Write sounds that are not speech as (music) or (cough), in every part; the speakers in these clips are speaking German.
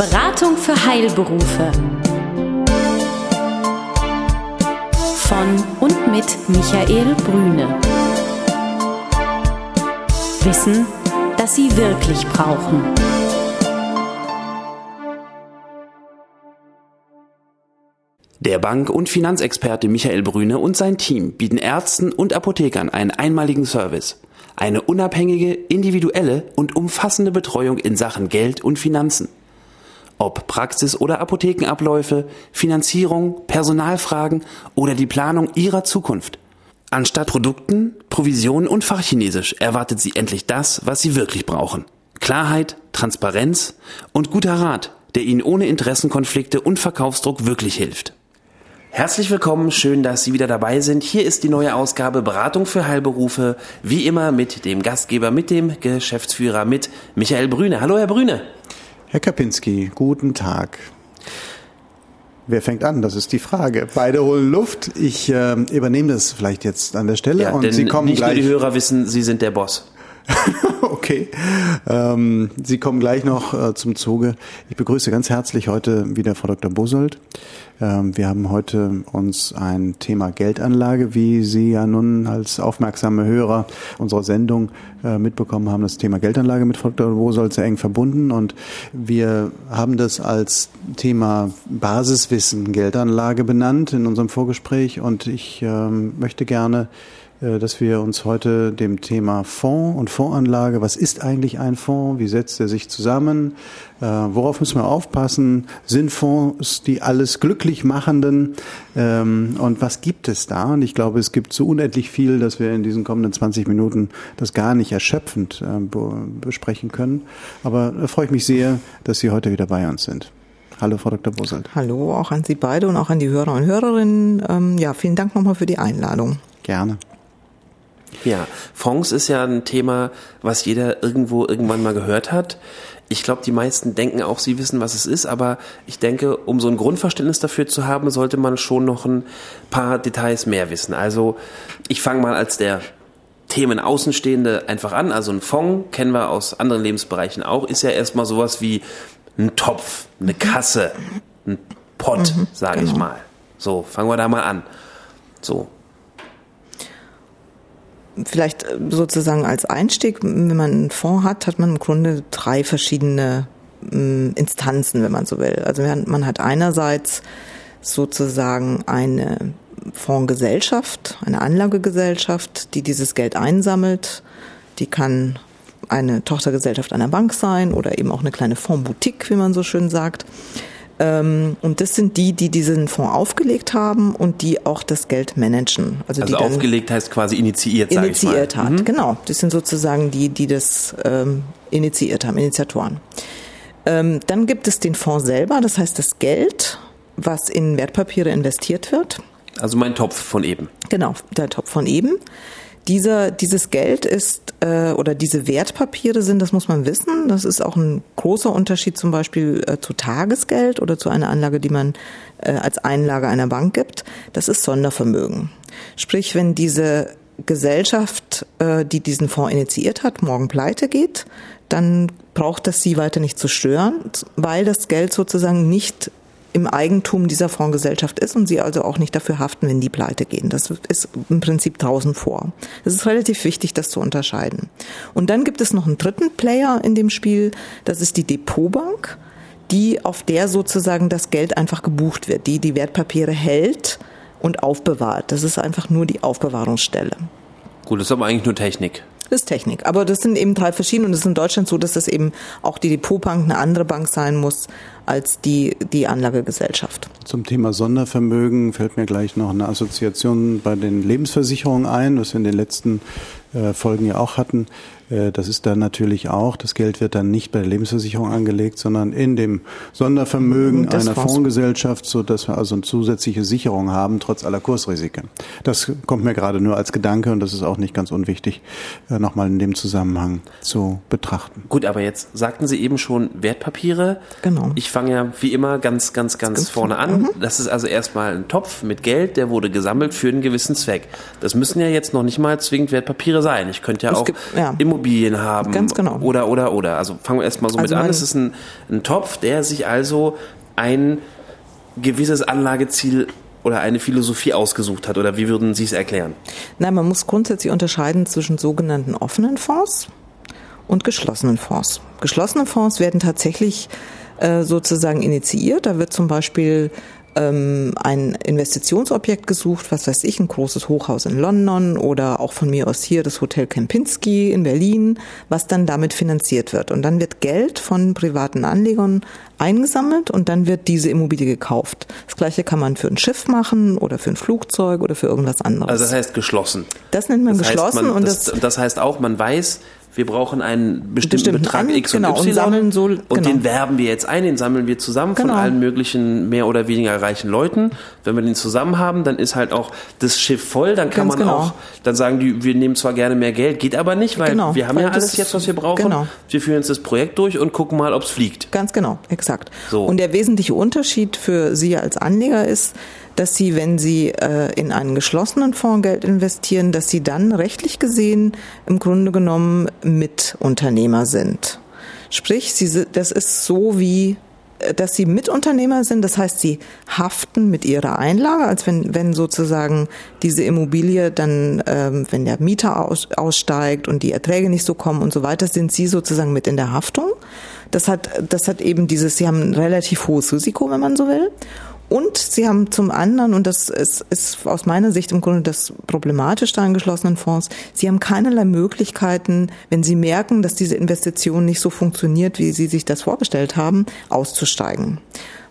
Beratung für Heilberufe. Von und mit Michael Brüne. Wissen, das Sie wirklich brauchen. Der Bank- und Finanzexperte Michael Brüne und sein Team bieten Ärzten und Apothekern einen einmaligen Service. Eine unabhängige, individuelle und umfassende Betreuung in Sachen Geld und Finanzen. Ob Praxis- oder Apothekenabläufe, Finanzierung, Personalfragen oder die Planung Ihrer Zukunft. Anstatt Produkten, Provisionen und Fachchinesisch erwartet Sie endlich das, was Sie wirklich brauchen. Klarheit, Transparenz und guter Rat, der Ihnen ohne Interessenkonflikte und Verkaufsdruck wirklich hilft. Herzlich willkommen, schön, dass Sie wieder dabei sind. Hier ist die neue Ausgabe Beratung für Heilberufe, wie immer mit dem Gastgeber, mit dem Geschäftsführer, mit Michael Brüne. Hallo, Herr Brüne. Herr Kapinski, guten Tag. Wer fängt an? Das ist die Frage. Beide holen Luft. Ich äh, übernehme das vielleicht jetzt an der Stelle Ja, und Sie kommen nicht gleich. nur die Hörer wissen, Sie sind der Boss. (laughs) okay. Ähm, Sie kommen gleich noch äh, zum Zuge. Ich begrüße ganz herzlich heute wieder Frau Dr. Bosold. Ähm, wir haben heute uns ein Thema Geldanlage, wie Sie ja nun als aufmerksame Hörer unserer Sendung äh, mitbekommen haben, das Thema Geldanlage mit Dr. Bosold sehr eng verbunden und wir haben das als Thema Basiswissen Geldanlage benannt in unserem Vorgespräch und ich ähm, möchte gerne dass wir uns heute dem Thema Fonds und Fondsanlage, was ist eigentlich ein Fonds, wie setzt er sich zusammen, äh, worauf müssen wir aufpassen, sind Fonds die alles glücklich machenden ähm, und was gibt es da? Und ich glaube, es gibt so unendlich viel, dass wir in diesen kommenden 20 Minuten das gar nicht erschöpfend äh, besprechen können. Aber da freue ich mich sehr, dass Sie heute wieder bei uns sind. Hallo, Frau Dr. Boselt. Hallo, auch an Sie beide und auch an die Hörer und Hörerinnen. Ähm, ja, vielen Dank nochmal für die Einladung. Gerne. Ja, Fonds ist ja ein Thema, was jeder irgendwo irgendwann mal gehört hat. Ich glaube, die meisten denken auch, sie wissen, was es ist, aber ich denke, um so ein Grundverständnis dafür zu haben, sollte man schon noch ein paar Details mehr wissen. Also ich fange mal als der Themenaußenstehende einfach an. Also ein Fonds kennen wir aus anderen Lebensbereichen auch, ist ja erstmal sowas wie ein Topf, eine Kasse, ein Pott, mhm, sage genau. ich mal. So, fangen wir da mal an. So, vielleicht sozusagen als Einstieg, wenn man einen Fonds hat, hat man im Grunde drei verschiedene Instanzen, wenn man so will. Also man hat einerseits sozusagen eine Fondsgesellschaft, eine Anlagegesellschaft, die dieses Geld einsammelt. Die kann eine Tochtergesellschaft einer Bank sein oder eben auch eine kleine Fondsboutique, wie man so schön sagt. Ähm, und das sind die, die diesen Fonds aufgelegt haben und die auch das Geld managen. Also, also die aufgelegt heißt quasi initiiert, Initiiert hat, mhm. genau. Das sind sozusagen die, die das ähm, initiiert haben, Initiatoren. Ähm, dann gibt es den Fonds selber, das heißt das Geld, was in Wertpapiere investiert wird. Also mein Topf von eben. Genau, der Topf von eben. Dieser, dieses Geld ist äh, oder diese Wertpapiere sind, das muss man wissen, das ist auch ein großer Unterschied zum Beispiel äh, zu Tagesgeld oder zu einer Anlage, die man äh, als Einlage einer Bank gibt. Das ist Sondervermögen. Sprich, wenn diese Gesellschaft, äh, die diesen Fonds initiiert hat, morgen pleite geht, dann braucht das sie weiter nicht zu stören, weil das Geld sozusagen nicht im Eigentum dieser Fondsgesellschaft ist und sie also auch nicht dafür haften, wenn die pleite gehen. Das ist im Prinzip draußen vor. Es ist relativ wichtig, das zu unterscheiden. Und dann gibt es noch einen dritten Player in dem Spiel, das ist die Depotbank, die auf der sozusagen das Geld einfach gebucht wird, die die Wertpapiere hält und aufbewahrt. Das ist einfach nur die Aufbewahrungsstelle. Gut, das ist aber eigentlich nur Technik. Das ist Technik. Aber das sind eben drei verschiedene und es ist in Deutschland so, dass das eben auch die Depotbank eine andere Bank sein muss als die, die Anlagegesellschaft. Zum Thema Sondervermögen fällt mir gleich noch eine Assoziation bei den Lebensversicherungen ein, was wir in den letzten äh, Folgen ja auch hatten. Äh, das ist dann natürlich auch, das Geld wird dann nicht bei der Lebensversicherung angelegt, sondern in dem Sondervermögen das einer Fondsgesellschaft, so dass wir also eine zusätzliche Sicherung haben, trotz aller Kursrisiken. Das kommt mir gerade nur als Gedanke und das ist auch nicht ganz unwichtig, äh, nochmal in dem Zusammenhang zu betrachten. Gut, aber jetzt sagten Sie eben schon Wertpapiere. Genau. Ich fange ja wie immer ganz, ganz, ganz vorne an. Mhm. Das ist also erstmal ein Topf mit Geld, der wurde gesammelt für einen gewissen Zweck. Das müssen ja jetzt noch nicht mal zwingend Wertpapiere sein. Ich könnte ja es auch gibt, ja. Immobilien haben. Ganz genau. Oder, oder, oder. Also fangen wir erstmal so Also mit an. Es ist ein, ein Topf, der sich also ein gewisses Anlageziel oder eine Philosophie ausgesucht hat. Oder wie würden Sie es erklären? Nein, man muss grundsätzlich unterscheiden zwischen sogenannten offenen Fonds und geschlossenen Fonds. Geschlossene Fonds werden tatsächlich äh, sozusagen initiiert. Da wird zum Beispiel ähm, ein Investitionsobjekt gesucht, was weiß ich, ein großes Hochhaus in London oder auch von mir aus hier das Hotel Kempinski in Berlin, was dann damit finanziert wird. Und dann wird Geld von privaten Anlegern eingesammelt und dann wird diese Immobilie gekauft. Das gleiche kann man für ein Schiff machen oder für ein Flugzeug oder für irgendwas anderes. Also das heißt geschlossen. Das nennt man Das geschlossen man, und das, das heißt auch, man weiß, wir brauchen einen bestimmten Bestimmten Betrag An- X und genau, und Y sammeln so- und genau. den werben wir jetzt ein, den sammeln wir zusammen von Genau. allen möglichen mehr oder weniger reichen Leuten. Wenn wir den zusammen haben, dann ist halt auch das Schiff voll, dann kann Ganz man genau. auch, dann sagen die, wir nehmen zwar gerne mehr Geld, geht aber nicht, weil Genau, wir haben weil ja alles jetzt, was wir brauchen. genau. Wir führen jetzt das Projekt durch und gucken mal, ob es fliegt. Ganz genau, exakt. So. Und der wesentliche Unterschied für Sie als Anleger ist, dass Sie, wenn Sie äh, in einen geschlossenen Fonds Geld investieren, dass Sie dann rechtlich gesehen im Grunde genommen Mitunternehmer sind. Sprich, Sie, si- das ist so wie äh, dass sie Mitunternehmer sind, das heißt, sie haften mit ihrer Einlage, als wenn, wenn sozusagen diese Immobilie dann, ähm, wenn der Mieter aus, aussteigt und die Erträge nicht so kommen und so weiter, sind sie sozusagen mit in der Haftung. Das hat, das hat eben dieses, sie haben ein relativ hohes Risiko, wenn man so will. Und sie haben zum anderen, und das ist, ist aus meiner Sicht im Grunde das Problematischste an geschlossenen Fonds, sie haben keinerlei Möglichkeiten, wenn sie merken, dass diese Investition nicht so funktioniert, wie sie sich das vorgestellt haben, auszusteigen.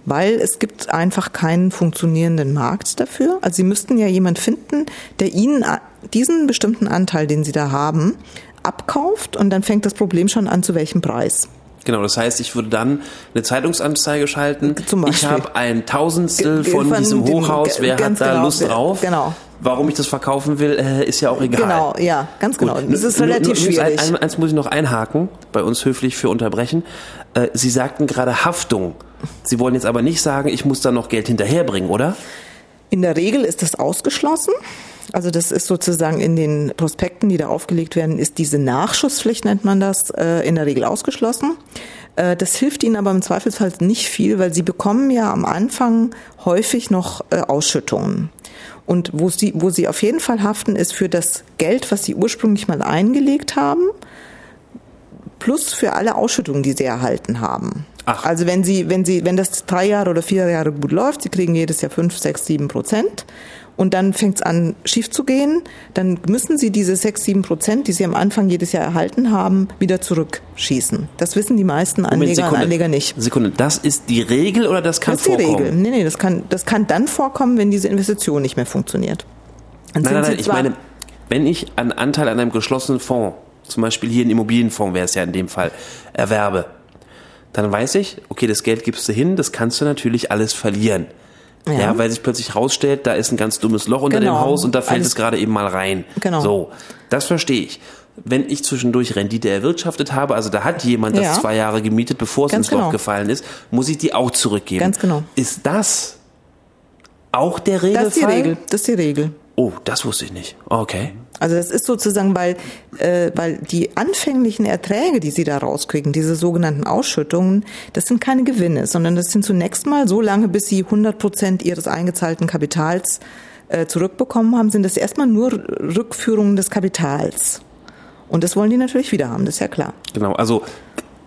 Weil es gibt einfach keinen funktionierenden Markt dafür. Also sie müssten ja jemand finden, der ihnen diesen bestimmten Anteil, den sie da haben, abkauft und dann fängt das Problem schon an, zu welchem Preis. Genau, das heißt, ich würde dann eine Zeitungsanzeige schalten. Zum ich Beispiel. habe ein Tausendstel Ge- von von diesem Hochhaus. Wer hat da genau, Lust drauf? genau. Warum ich das verkaufen will, äh, ist ja auch egal. Genau, ja, ganz genau. Gut, Das ist relativ nur- nur- schwierig. Ein, eins muss ich noch einhaken, bei uns höflich für unterbrechen. Äh, Sie sagten gerade Haftung. Sie wollen jetzt aber nicht sagen, ich muss da noch Geld hinterherbringen, oder? In der Regel ist das ausgeschlossen. Also das ist sozusagen in den Prospekten, die da aufgelegt werden, ist diese Nachschusspflicht, nennt man das, äh, in der Regel ausgeschlossen. Äh, Das hilft ihnen aber im Zweifelsfall nicht viel, weil sie bekommen ja am Anfang häufig noch äh, Ausschüttungen. Und wo sie, wo sie auf jeden Fall haften, ist für das Geld, was sie ursprünglich mal eingelegt haben, plus für alle Ausschüttungen, die sie erhalten haben. Ach. Also wenn sie, wenn sie, wenn das drei Jahre oder vier Jahre gut läuft, sie kriegen jedes Jahr fünf, sechs, sieben Prozent und dann fängt es an schief zu gehen, dann müssen sie diese sechs, sieben Prozent, die sie am Anfang jedes Jahr erhalten haben, wieder zurückschießen. Das wissen die meisten Anleger und Anleger nicht. Sekunde, das ist die Regel oder das kann Das ist die vorkommen? Regel. Nee, nee, das kann, das kann dann vorkommen, wenn diese Investition nicht mehr funktioniert. Dann Nein, nein, nein, ich meine, wenn ich einen Anteil an einem geschlossenen Fonds, zum Beispiel hier einen Immobilienfonds wäre es ja in dem Fall, erwerbe, dann weiß ich, okay, das Geld gibst du hin, das kannst du natürlich alles verlieren. Ja, Ja. weil sich plötzlich rausstellt, da ist ein ganz dummes Loch unter Genau. dem Haus und da fällt Alles- es gerade eben mal rein. Genau. So, das verstehe ich. Wenn ich zwischendurch Rendite erwirtschaftet habe, also da hat jemand das Ja. zwei Jahre gemietet, bevor es Ganz ins Loch genau. gefallen ist, muss ich die auch zurückgeben. Ganz genau. Ist das auch der Regelfall? Das ist die Regel. Das ist die Regel. Oh, das wusste ich nicht. Okay. Also das ist sozusagen, weil, äh, weil die anfänglichen Erträge, die sie da rauskriegen, diese sogenannten Ausschüttungen, das sind keine Gewinne, sondern das sind zunächst mal so lange, bis sie 100 Prozent ihres eingezahlten Kapitals äh, zurückbekommen haben, sind das erstmal nur Rückführungen des Kapitals. Und das wollen die natürlich wieder haben, das ist ja klar. Genau, also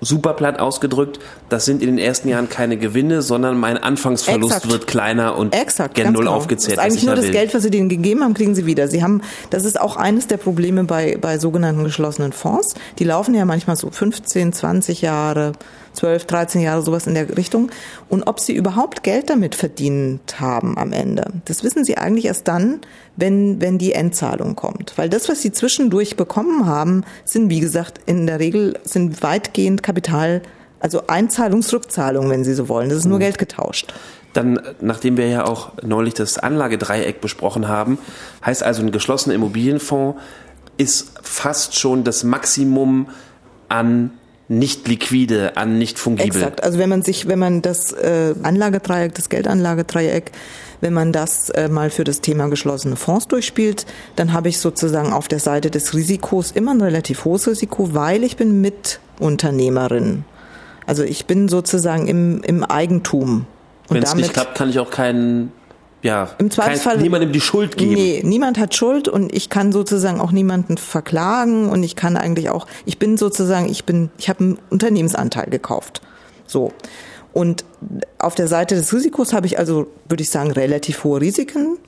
super platt ausgedrückt, das sind in den ersten Jahren keine Gewinne, sondern mein Anfangsverlust Exakt. wird kleiner und Exakt, gen Null genau. aufgezählt. Das ist eigentlich ich nur das will. Geld, was sie denen gegeben haben, kriegen sie wieder. Sie haben, das ist auch eines der Probleme bei, bei sogenannten geschlossenen Fonds. Die laufen ja manchmal so 15, 20 Jahre, 12, 13 Jahre, sowas in der Richtung. Und ob sie überhaupt Geld damit verdient haben am Ende, das wissen sie eigentlich erst dann, wenn, wenn die Endzahlung kommt. Weil das, was sie zwischendurch bekommen haben, sind, wie gesagt, in der Regel sind weitgehend Kapital, also Einzahlungsrückzahlungen, wenn Sie so wollen. Das ist Mhm. nur Geld getauscht. Dann, nachdem wir ja auch neulich das Anlagedreieck besprochen haben, heißt also ein geschlossener Immobilienfonds ist fast schon das Maximum an nicht liquide an nicht fungibel. Exakt. Also wenn man sich, wenn man das äh, Anlagedreieck, das Geldanlagedreieck, wenn man das äh, mal für das Thema geschlossene Fonds durchspielt, dann habe ich sozusagen auf der Seite des Risikos immer ein relativ hohes Risiko, weil ich bin Mitunternehmerin. Also ich bin sozusagen im, im Eigentum. Wenn es nicht klappt, kann ich auch keinen ja, im Zweifelsfall kein, niemandem die Schuld geben. Nee, niemand hat Schuld und ich kann sozusagen auch niemanden verklagen und ich kann eigentlich auch, ich bin sozusagen, ich bin, ich habe einen Unternehmensanteil gekauft. So. Und auf der Seite des Risikos habe ich also, würde ich sagen, relativ hohe Risiken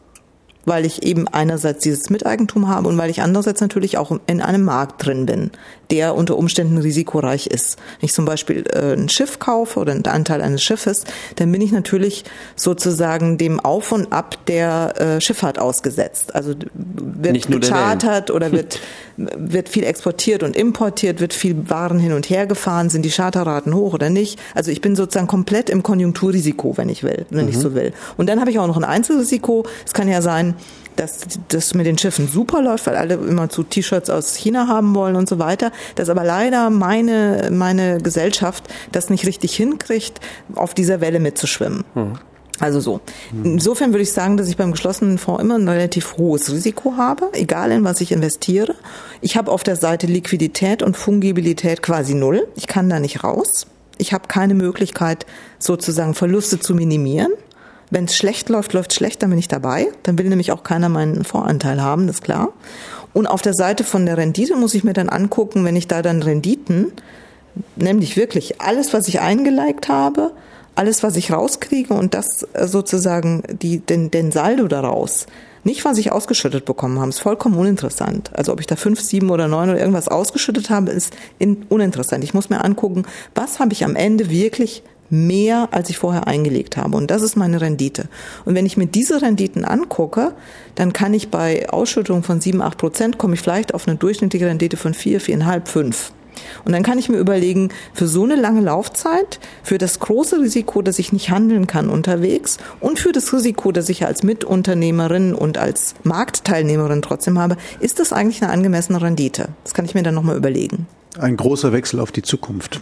weil ich eben einerseits dieses Miteigentum habe und weil ich andererseits natürlich auch in einem Markt drin bin, der unter Umständen risikoreich ist. Wenn ich zum Beispiel äh, ein Schiff kaufe oder einen Anteil eines Schiffes, dann bin ich natürlich sozusagen dem Auf und Ab der äh, Schifffahrt ausgesetzt. Also wird gechartert (laughs) oder wird, wird viel exportiert und importiert, wird viel Waren hin und her gefahren, sind die Charterraten hoch oder nicht. Also ich bin sozusagen komplett im Konjunkturrisiko, wenn ich will, wenn mhm. ich so will. Und dann habe ich auch noch ein Einzelrisiko. Es kann ja sein, dass das mit den Schiffen super läuft, weil alle immer zu T-Shirts aus China haben wollen und so weiter, dass aber leider meine, meine Gesellschaft das nicht richtig hinkriegt, auf dieser Welle mitzuschwimmen. Mhm. Also so. Insofern würde ich sagen, dass ich beim geschlossenen Fonds immer ein relativ hohes Risiko habe, egal in was ich investiere. Ich habe auf der Seite Liquidität und Fungibilität quasi null. Ich kann da nicht raus. Ich habe keine Möglichkeit, sozusagen Verluste zu minimieren. Wenn es schlecht läuft, läuft schlecht, dann bin ich dabei. Dann will nämlich auch keiner meinen Voranteil haben, das ist klar. Und auf der Seite von der Rendite muss ich mir dann angucken, wenn ich da dann Renditen, nämlich wirklich alles, was ich eingeliked habe, alles, was ich rauskriege und das äh, sozusagen die, den, den Saldo daraus, nicht, was ich ausgeschüttet bekommen habe, ist vollkommen uninteressant. Also ob ich da fünf, sieben oder neun oder irgendwas ausgeschüttet habe, ist uninteressant. Ich muss mir angucken, was habe ich am Ende wirklich mehr, als ich vorher eingelegt habe. Und das ist meine Rendite. Und wenn ich mir diese Renditen angucke, dann kann ich bei Ausschüttung von 7, 8 Prozent, komme ich vielleicht auf eine durchschnittliche Rendite von 4, 4,5, 5. Und dann kann ich mir überlegen, für so eine lange Laufzeit, für das große Risiko, dass ich nicht handeln kann unterwegs und für das Risiko, dass ich als Mitunternehmerin und als Marktteilnehmerin trotzdem habe, ist das eigentlich eine angemessene Rendite? Das kann ich mir dann nochmal überlegen. Ein großer Wechsel auf die Zukunft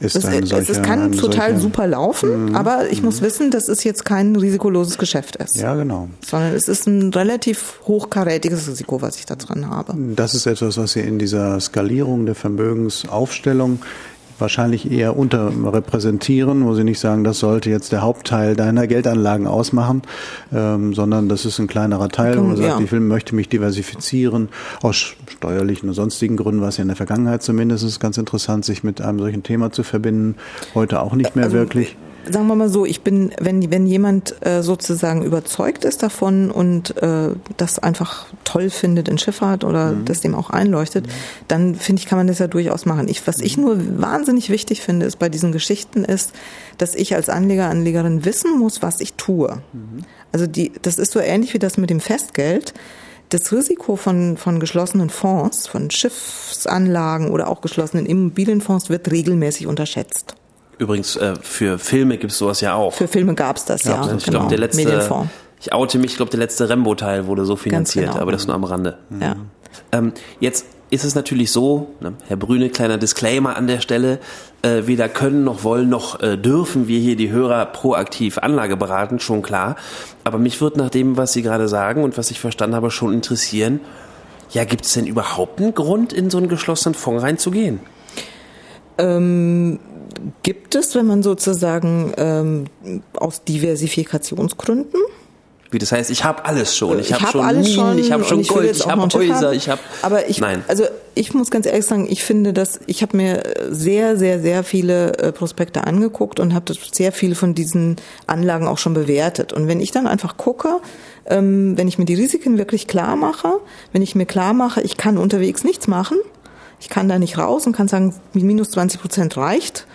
ist es, ein solcher, es kann total solcher, super laufen, mhm. aber ich muss wissen, dass es jetzt kein risikoloses Geschäft ist. Ja, genau. Sondern es ist ein relativ hochkarätiges Risiko, was ich da drin habe. Das ist etwas, was Sie in dieser Skalierung der Vermögensaufstellung wahrscheinlich eher unterrepräsentieren, wo sie nicht sagen, das sollte jetzt der Hauptteil deiner Geldanlagen ausmachen, ähm, sondern das ist ein kleinerer Teil, wo man sagt, ja. ich will, möchte mich diversifizieren, aus steuerlichen und sonstigen Gründen war es ja in der Vergangenheit zumindest ganz interessant, sich mit einem solchen Thema zu verbinden, heute auch nicht mehr also, wirklich sagen wir mal so, ich bin, wenn, wenn jemand äh, sozusagen überzeugt ist davon und äh, das einfach toll findet in Schifffahrt oder mhm. das dem auch einleuchtet, mhm. dann finde ich, kann man das ja durchaus machen. Ich, was ich nur wahnsinnig wichtig finde, ist bei diesen Geschichten ist, dass ich als Anleger, Anlegerin wissen muss, was ich tue. Mhm. Also die, das ist so ähnlich wie das mit dem Festgeld. Das Risiko von, von geschlossenen Fonds, von Schiffsanlagen oder auch geschlossenen Immobilienfonds wird regelmäßig unterschätzt. Übrigens, äh, für Filme gibt es sowas ja auch. Für Filme gab es das, ja. ja ich genau. glaube, der letzte, Medienfonds. ich oute mich, ich glaube, der letzte Rembo-Teil wurde so finanziert, genau. aber das nur am Rande. Ja. Ähm, jetzt ist es natürlich so, ne, Herr Brüne, kleiner Disclaimer an der Stelle, äh, weder können noch wollen noch äh, dürfen wir hier die Hörer proaktiv Anlage beraten, schon klar. Aber mich wird nach dem, was Sie gerade sagen und was ich verstanden habe, schon interessieren, ja, gibt es denn überhaupt einen Grund, in so einen geschlossenen Fonds reinzugehen? Ähm, gibt es, wenn man sozusagen ähm, aus Diversifikationsgründen wie das heißt, ich habe alles schon. Ich, ich habe hab schon alles Minen, schon, ich habe schon Gold, ich habe Häuser, ich habe. Aber ich, Nein. also ich muss ganz ehrlich sagen, ich finde, dass ich habe mir sehr, sehr, sehr viele äh, Prospekte angeguckt und habe sehr viele von diesen Anlagen auch schon bewertet. Und wenn ich dann einfach gucke, ähm, wenn ich mir die Risiken wirklich klar mache, wenn ich mir klar mache, ich kann unterwegs nichts machen, ich kann da nicht raus und kann sagen, minus 20 Prozent reicht,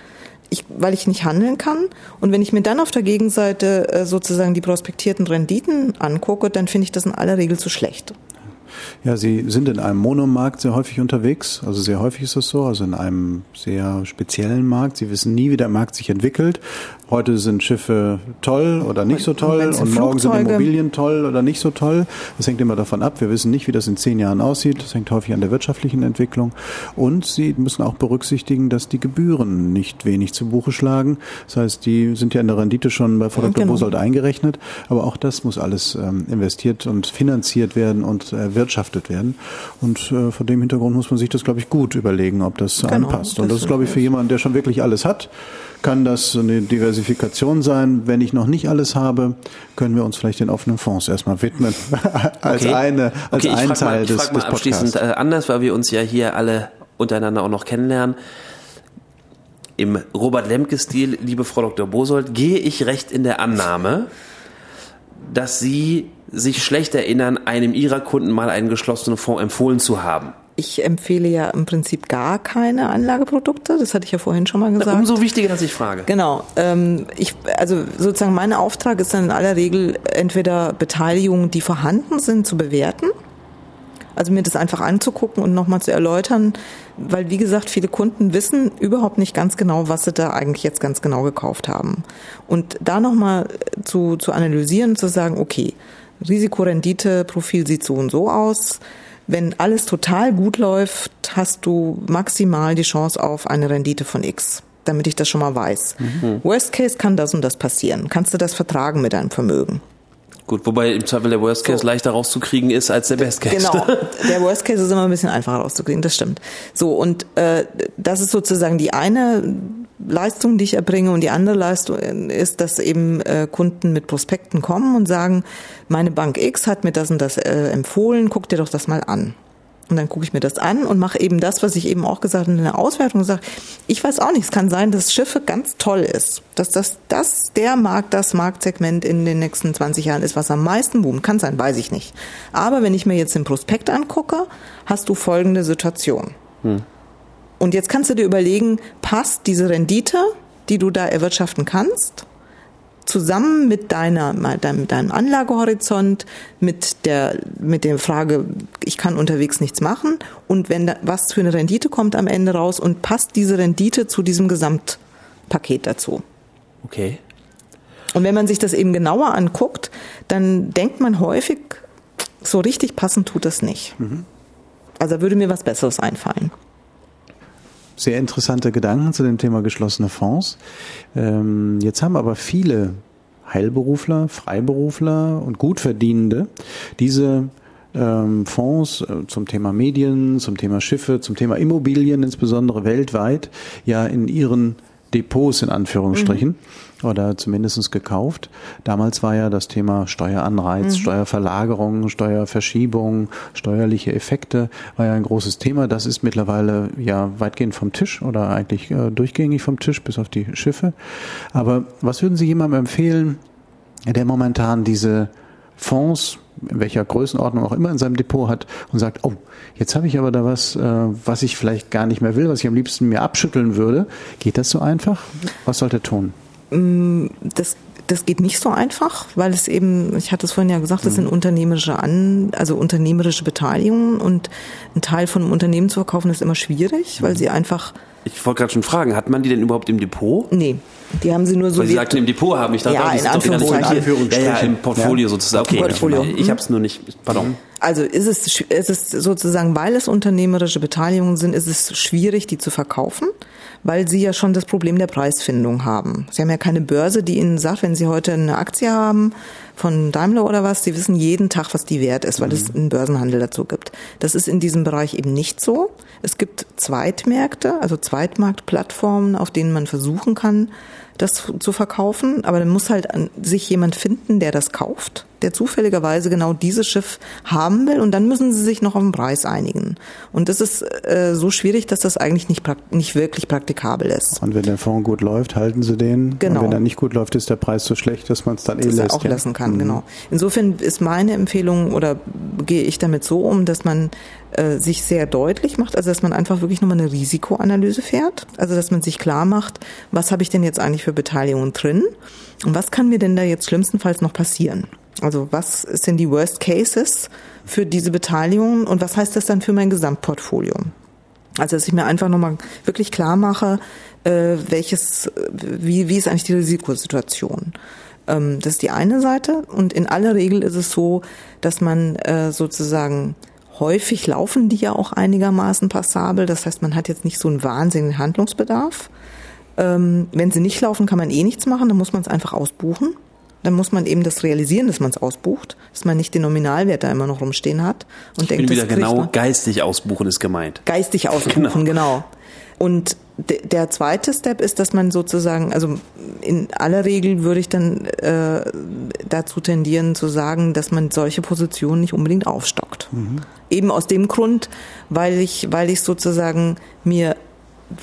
ich, weil ich nicht handeln kann. Und wenn ich mir dann auf der Gegenseite äh, sozusagen die prospektierten Renditen angucke, dann finde ich das in aller Regel zu schlecht. Ja, Sie sind in einem Monomarkt sehr häufig unterwegs. Also sehr häufig ist das so. Also in einem sehr speziellen Markt. Sie wissen nie, wie der Markt sich entwickelt. Heute sind Schiffe toll oder nicht so toll und, morgen sind Immobilien toll oder nicht so toll. Das hängt immer davon ab. Wir wissen nicht, wie das in zehn Jahren aussieht. Das hängt häufig an der wirtschaftlichen Entwicklung. Und Sie müssen auch berücksichtigen, dass die Gebühren nicht wenig zu Buche schlagen. Das heißt, die sind ja in der Rendite schon bei Frau Dr. Genau. Bosold eingerechnet. Aber auch das muss alles ähm, investiert und finanziert werden und erwirtschaftet werden. Und äh, vor dem Hintergrund muss man sich das, glaube ich, gut überlegen, ob das genau, anpasst. Und das, das ist, glaube ich, für jemanden, der schon wirklich alles hat, kann das eine Diversifikation sein. Wenn ich noch nicht alles habe, können wir uns vielleicht den offenen Fonds erstmal widmen (laughs) als okay. eine als okay, ein Teil mal, des, des Podcasts. abschließend äh, anders, weil wir uns ja hier alle untereinander auch noch kennenlernen. Im Robert Lemke-Stil, liebe Frau Dr. Bosold, gehe ich recht in der Annahme, dass Sie sich schlecht erinnern, einem Ihrer Kunden mal einen geschlossenen Fonds empfohlen zu haben ich empfehle ja im Prinzip gar keine Anlageprodukte. Das hatte ich ja vorhin schon mal gesagt. Umso wichtiger, dass ich frage. Genau. Ähm, ich, also sozusagen mein Auftrag ist dann in aller Regel entweder Beteiligungen, die vorhanden sind, zu bewerten. Also mir das einfach anzugucken und nochmal zu erläutern, weil wie gesagt, viele Kunden wissen überhaupt nicht ganz genau, was sie da eigentlich jetzt ganz genau gekauft haben. Und da nochmal zu, zu analysieren zu sagen, okay, Risikorendite-Profil sieht so und so aus wenn alles total gut läuft, hast du maximal die Chance auf eine Rendite von X, damit ich das schon mal weiß. Mhm. Worst Case kann das und das passieren. Kannst du das vertragen mit deinem Vermögen? Gut, wobei im Zweifel der Worst Case so. leichter rauszukriegen ist als der Best Case. Genau, (laughs) der Worst Case ist immer ein bisschen einfacher rauszukriegen, das stimmt. So, und äh, das ist sozusagen die eine Leistung, die ich erbringe und die andere Leistung ist, dass eben äh, Kunden mit Prospekten kommen und sagen, meine Bank X hat mir das und das äh, empfohlen, guck dir doch das mal an. Und dann gucke ich mir das an und mache eben das, was ich eben auch gesagt habe in der Auswertung sage, ich weiß auch nicht, es kann sein, dass Schiffe ganz toll ist, dass das, das der Markt, das Marktsegment in den nächsten 20 Jahren ist, was am meisten boomt. Kann sein, weiß ich nicht. Aber wenn ich mir jetzt den Prospekt angucke, hast du folgende Situation. Hm. Und jetzt kannst du dir überlegen, passt diese Rendite, die du da erwirtschaften kannst, zusammen mit deiner, mit deinem Anlagehorizont, mit der, mit der Frage, ich kann unterwegs nichts machen und wenn da, was für eine Rendite kommt am Ende raus und passt diese Rendite zu diesem Gesamtpaket dazu. Okay. Und wenn man sich das eben genauer anguckt, dann denkt man häufig, so richtig passend tut das nicht. Mhm. Also würde mir was Besseres einfallen sehr interessante Gedanken zu dem Thema geschlossene Fonds. Ähm, jetzt haben aber viele Heilberufler, Freiberufler und Gutverdienende diese ähm, Fonds äh, zum Thema Medien, zum Thema Schiffe, zum Thema Immobilien, insbesondere weltweit, ja in ihren Depots in Anführungsstrichen mhm. Oder zumindestens gekauft. Damals war ja das Thema Steueranreiz, mhm. Steuerverlagerung, Steuerverschiebung, steuerliche Effekte war ja ein großes Thema. Das ist mittlerweile ja weitgehend vom Tisch oder eigentlich äh, durchgängig vom Tisch bis auf die Schiffe. Aber was würden Sie jemandem empfehlen, der momentan diese Fonds in welcher Größenordnung auch immer in seinem Depot hat und sagt, oh, jetzt habe ich aber da was, äh, was ich vielleicht gar nicht mehr will, was ich am liebsten mir abschütteln würde. Geht das so einfach? Was sollte er tun? Mm, das das geht nicht so einfach, weil es eben, ich hatte es vorhin ja gesagt, das sind mhm. unternehmerische An, also unternehmerische Beteiligungen und ein Teil von einem Unternehmen zu verkaufen ist immer schwierig, weil mhm. sie einfach ich wollte gerade schon fragen, hat man die denn überhaupt im Depot? Nee, die haben sie nur so. Weil Sie sagten im Depot haben. Ich dachte, ja, die sind doch in Anführungsstrichen. Ja, ja, im Portfolio ja. sozusagen. Okay, Portfolio. ich habe es nur nicht. Pardon. Also ist es, ist es sozusagen, weil es unternehmerische Beteiligungen sind, ist es schwierig, die zu verkaufen weil sie ja schon das Problem der Preisfindung haben. Sie haben ja keine Börse, die ihnen sagt, wenn sie heute eine Aktie haben von Daimler oder was, sie wissen jeden Tag, was die wert ist, weil mhm. es einen Börsenhandel dazu gibt. Das ist in diesem Bereich eben nicht so. Es gibt Zweitmärkte, also Zweitmarktplattformen, auf denen man versuchen kann, das zu verkaufen, aber dann muss halt sich jemand finden, der das kauft der zufälligerweise genau dieses Schiff haben will und dann müssen sie sich noch auf den Preis einigen. Und das ist äh, so schwierig, dass das eigentlich nicht, nicht wirklich praktikabel ist. Und wenn der Fonds gut läuft, halten sie den. Genau. Und wenn er nicht gut läuft, ist der Preis so schlecht, dass man es dann eh dass lässt. auch ja. lassen kann, mhm. genau. Insofern ist meine Empfehlung oder gehe ich damit so um, dass man äh, sich sehr deutlich macht, also dass man einfach wirklich nochmal eine Risikoanalyse fährt, also dass man sich klar macht, was habe ich denn jetzt eigentlich für Beteiligungen drin und was kann mir denn da jetzt schlimmstenfalls noch passieren? Also was sind die Worst Cases für diese Beteiligung und was heißt das dann für mein Gesamtportfolio? Also dass ich mir einfach nochmal wirklich klar mache, äh, welches, wie, wie ist eigentlich die Risikosituation? Ähm, das ist die eine Seite und in aller Regel ist es so, dass man äh, sozusagen häufig laufen die ja auch einigermaßen passabel. Das heißt, man hat jetzt nicht so einen wahnsinnigen Handlungsbedarf. Ähm, wenn sie nicht laufen, kann man eh nichts machen, dann muss man es einfach ausbuchen. Dann muss man eben das realisieren, dass man es ausbucht, dass man nicht den Nominalwert da immer noch rumstehen hat und ich denkt, bin wieder genau man. geistig ausbuchen ist gemeint. Geistig (laughs) ausbuchen, genau. Und de- der zweite Step ist, dass man sozusagen, also in aller Regel würde ich dann äh, dazu tendieren zu sagen, dass man solche Positionen nicht unbedingt aufstockt. Eben aus dem Grund, weil ich, weil ich sozusagen mir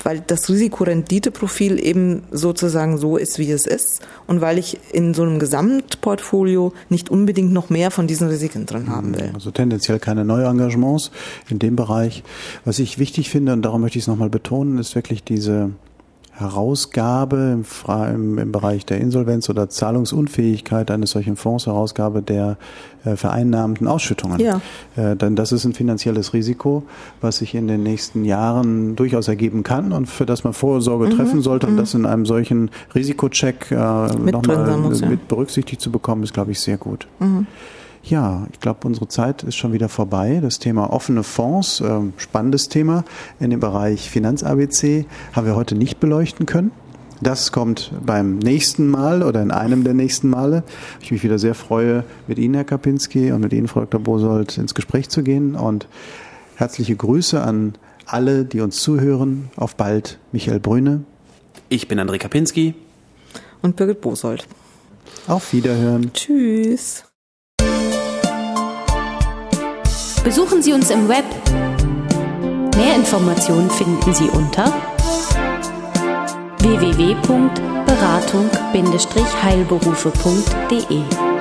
weil das Risikorenditeprofil eben sozusagen so ist, wie es ist und weil ich in so einem Gesamtportfolio nicht unbedingt noch mehr von diesen Risiken drin haben will. Also tendenziell keine Neuengagements in dem Bereich. Was ich wichtig finde, und darum möchte ich es nochmal betonen, ist wirklich diese Herausgabe im, im, im Bereich der Insolvenz oder Zahlungsunfähigkeit eines solchen Fonds, Herausgabe der äh, vereinnahmten Ausschüttungen. Ja. Äh, denn das ist ein finanzielles Risiko, was sich in den nächsten Jahren durchaus ergeben kann und für das man Vorsorge treffen sollte. Und das in einem solchen Risikocheck äh, Mhm, nochmal mit berücksichtigt zu bekommen, ist, glaube ich, sehr gut. Mhm. Ja, ich glaube, unsere Zeit ist schon wieder vorbei. Das Thema offene Fonds, ähm, spannendes Thema in dem Bereich Finanz-ABC, haben wir heute nicht beleuchten können. Das kommt beim nächsten Mal oder in einem der nächsten Male. Ich mich wieder sehr freue, mit Ihnen, Herr Kapinski, und mit Ihnen, Frau Dr. Bosold, ins Gespräch zu gehen. Und herzliche Grüße an alle, die uns zuhören. Auf bald, Michael Brüne. Ich bin André Kapinski. Und Birgit Bosold. Auf Wiederhören. Tschüss. Besuchen Sie uns im Web. Mehr Informationen finden Sie unter www.beratung-heilberufe.de